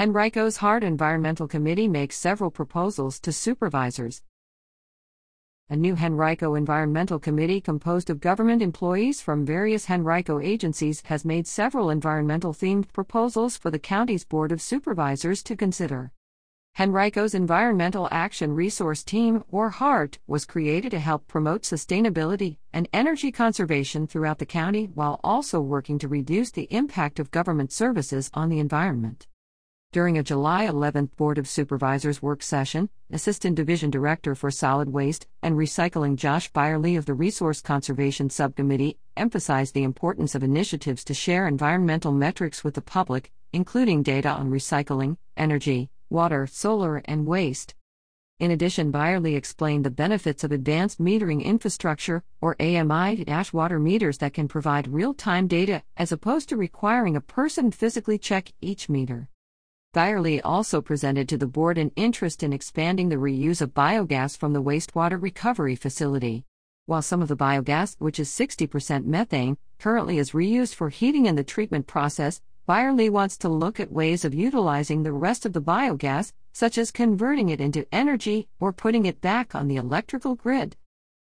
Henrico's HEART Environmental Committee makes several proposals to supervisors. A new Henrico Environmental Committee composed of government employees from various Henrico agencies has made several environmental themed proposals for the county's Board of Supervisors to consider. Henrico's Environmental Action Resource Team, or HEART, was created to help promote sustainability and energy conservation throughout the county while also working to reduce the impact of government services on the environment. During a July 11 Board of Supervisors work session, Assistant Division Director for Solid Waste and Recycling Josh Byerly of the Resource Conservation Subcommittee emphasized the importance of initiatives to share environmental metrics with the public, including data on recycling, energy, water, solar, and waste. In addition, Byerly explained the benefits of advanced metering infrastructure, or AMI water meters that can provide real time data as opposed to requiring a person physically check each meter. Byerly also presented to the board an interest in expanding the reuse of biogas from the wastewater recovery facility. While some of the biogas, which is 60% methane, currently is reused for heating in the treatment process, Byerly wants to look at ways of utilizing the rest of the biogas, such as converting it into energy or putting it back on the electrical grid.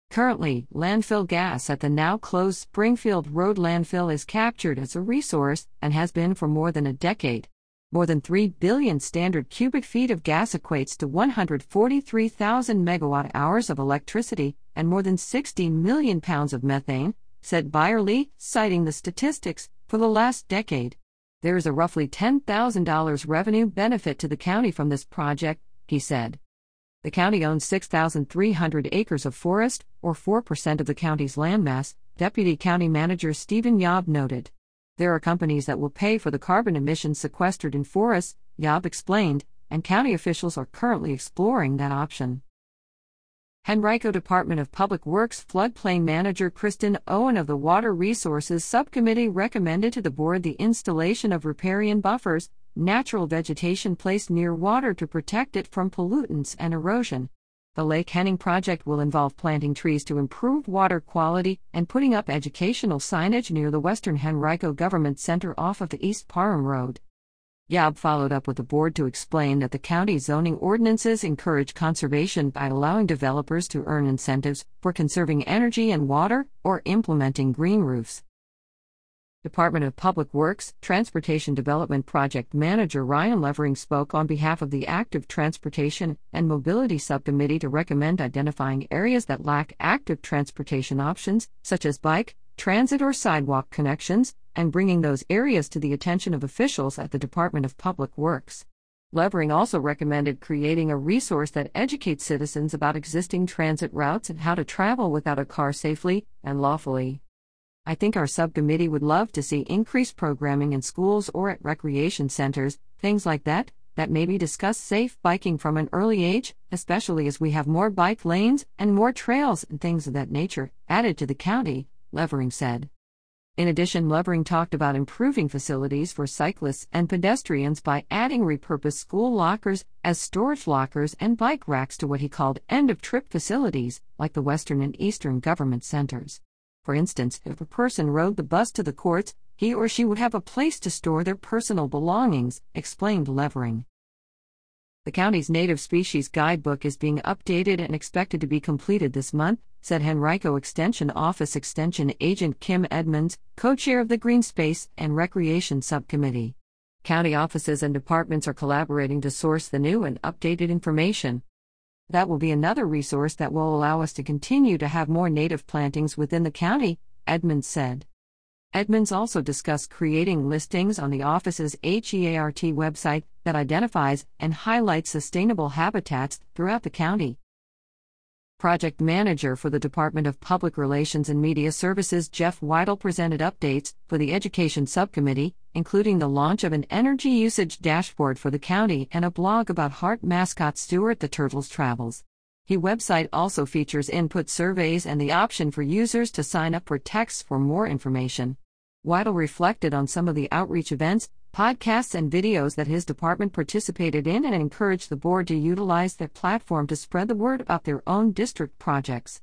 Currently, landfill gas at the now closed Springfield Road landfill is captured as a resource and has been for more than a decade. More than 3 billion standard cubic feet of gas equates to 143,000 megawatt hours of electricity and more than 60 million pounds of methane, said Byerly, citing the statistics for the last decade. There is a roughly $10,000 revenue benefit to the county from this project, he said. The county owns 6,300 acres of forest, or 4% of the county's landmass, Deputy County Manager Stephen Yob noted. There are companies that will pay for the carbon emissions sequestered in forests, Yob explained, and county officials are currently exploring that option. Henrico Department of Public Works floodplain manager Kristen Owen of the Water Resources Subcommittee recommended to the board the installation of riparian buffers, natural vegetation placed near water to protect it from pollutants and erosion. The Lake Henning project will involve planting trees to improve water quality and putting up educational signage near the Western Henrico Government Center off of the East Parham Road. Yob followed up with the board to explain that the county zoning ordinances encourage conservation by allowing developers to earn incentives for conserving energy and water or implementing green roofs. Department of Public Works Transportation Development Project Manager Ryan Levering spoke on behalf of the Active Transportation and Mobility Subcommittee to recommend identifying areas that lack active transportation options, such as bike, transit, or sidewalk connections, and bringing those areas to the attention of officials at the Department of Public Works. Levering also recommended creating a resource that educates citizens about existing transit routes and how to travel without a car safely and lawfully. I think our subcommittee would love to see increased programming in schools or at recreation centers, things like that, that maybe discuss safe biking from an early age, especially as we have more bike lanes and more trails and things of that nature added to the county, Levering said. In addition, Levering talked about improving facilities for cyclists and pedestrians by adding repurposed school lockers as storage lockers and bike racks to what he called end of trip facilities, like the Western and Eastern government centers. For instance, if a person rode the bus to the courts, he or she would have a place to store their personal belongings, explained Levering. The county's native species guidebook is being updated and expected to be completed this month, said Henrico Extension Office Extension Agent Kim Edmonds, co chair of the Green Space and Recreation Subcommittee. County offices and departments are collaborating to source the new and updated information. That will be another resource that will allow us to continue to have more native plantings within the county, Edmonds said. Edmonds also discussed creating listings on the office's HEART website that identifies and highlights sustainable habitats throughout the county. Project Manager for the Department of Public Relations and Media Services Jeff Weidel presented updates for the Education Subcommittee, including the launch of an energy usage dashboard for the county and a blog about HEART mascot Stuart the Turtle's travels. The website also features input surveys and the option for users to sign up for texts for more information. Weidel reflected on some of the outreach events, podcasts, and videos that his department participated in and encouraged the board to utilize their platform to spread the word about their own district projects.